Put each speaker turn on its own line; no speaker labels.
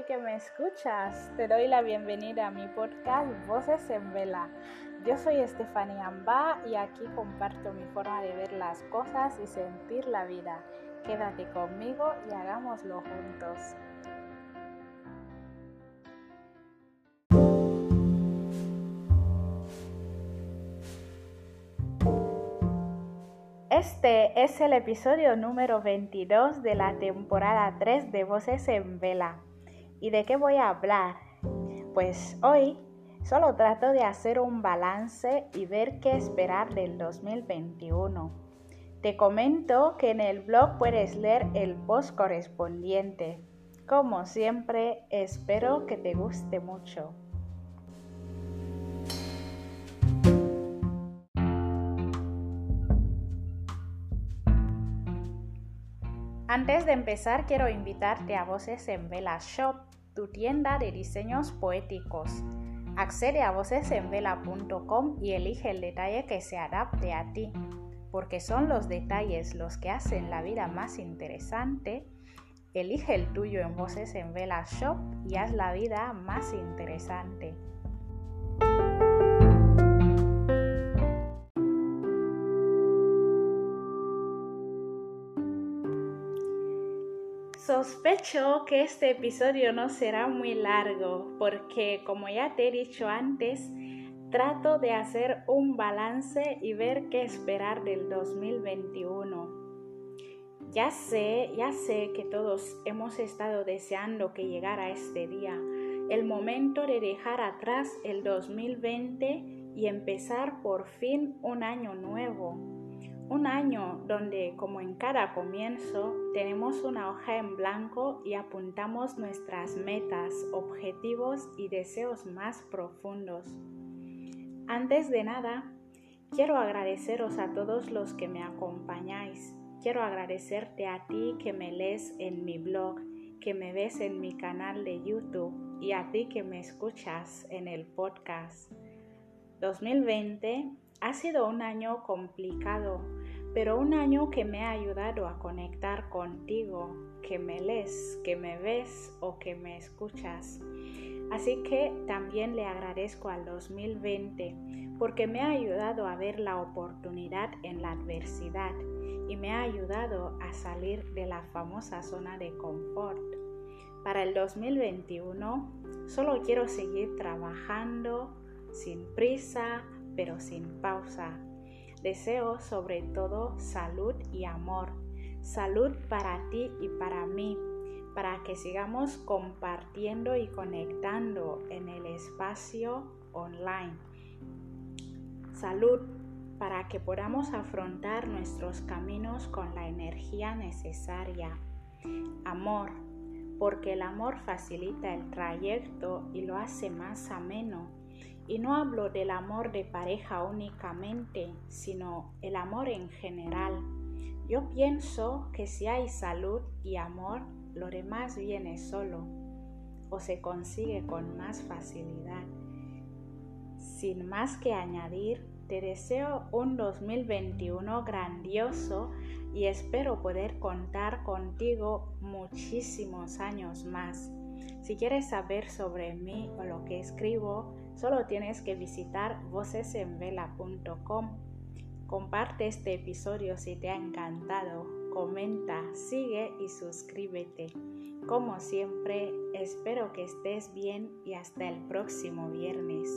que me escuchas. Te doy la bienvenida a mi podcast Voces en Vela. Yo soy Estefanía Amba y aquí comparto mi forma de ver las cosas y sentir la vida. Quédate conmigo y hagámoslo juntos. Este es el episodio número 22 de la temporada 3 de Voces en Vela. ¿Y de qué voy a hablar? Pues hoy solo trato de hacer un balance y ver qué esperar del 2021. Te comento que en el blog puedes leer el post correspondiente. Como siempre, espero que te guste mucho. Antes de empezar, quiero invitarte a Voces en Vela Shop, tu tienda de diseños poéticos. Accede a vocesenvela.com y elige el detalle que se adapte a ti, porque son los detalles los que hacen la vida más interesante. Elige el tuyo en Voces en Vela Shop y haz la vida más interesante. Sospecho que este episodio no será muy largo porque, como ya te he dicho antes, trato de hacer un balance y ver qué esperar del 2021. Ya sé, ya sé que todos hemos estado deseando que llegara este día, el momento de dejar atrás el 2020 y empezar por fin un año nuevo un año donde, como en cada comienzo, tenemos una hoja en blanco y apuntamos nuestras metas, objetivos y deseos más profundos. Antes de nada, quiero agradeceros a todos los que me acompañáis. Quiero agradecerte a ti que me lees en mi blog, que me ves en mi canal de YouTube y a ti que me escuchas en el podcast. 2020 ha sido un año complicado pero un año que me ha ayudado a conectar contigo, que me lees, que me ves o que me escuchas. Así que también le agradezco al 2020 porque me ha ayudado a ver la oportunidad en la adversidad y me ha ayudado a salir de la famosa zona de confort. Para el 2021 solo quiero seguir trabajando sin prisa, pero sin pausa Deseo sobre todo salud y amor. Salud para ti y para mí, para que sigamos compartiendo y conectando en el espacio online. Salud para que podamos afrontar nuestros caminos con la energía necesaria. Amor, porque el amor facilita el trayecto y lo hace más ameno y no hablo del amor de pareja únicamente, sino el amor en general. Yo pienso que si hay salud y amor, lo demás viene solo o se consigue con más facilidad. Sin más que añadir, te deseo un 2021 grandioso y espero poder contar contigo muchísimos años más. Si quieres saber sobre mí o lo que escribo, solo tienes que visitar vocesenvela.com. Comparte este episodio si te ha encantado, comenta, sigue y suscríbete. Como siempre, espero que estés bien y hasta el próximo viernes.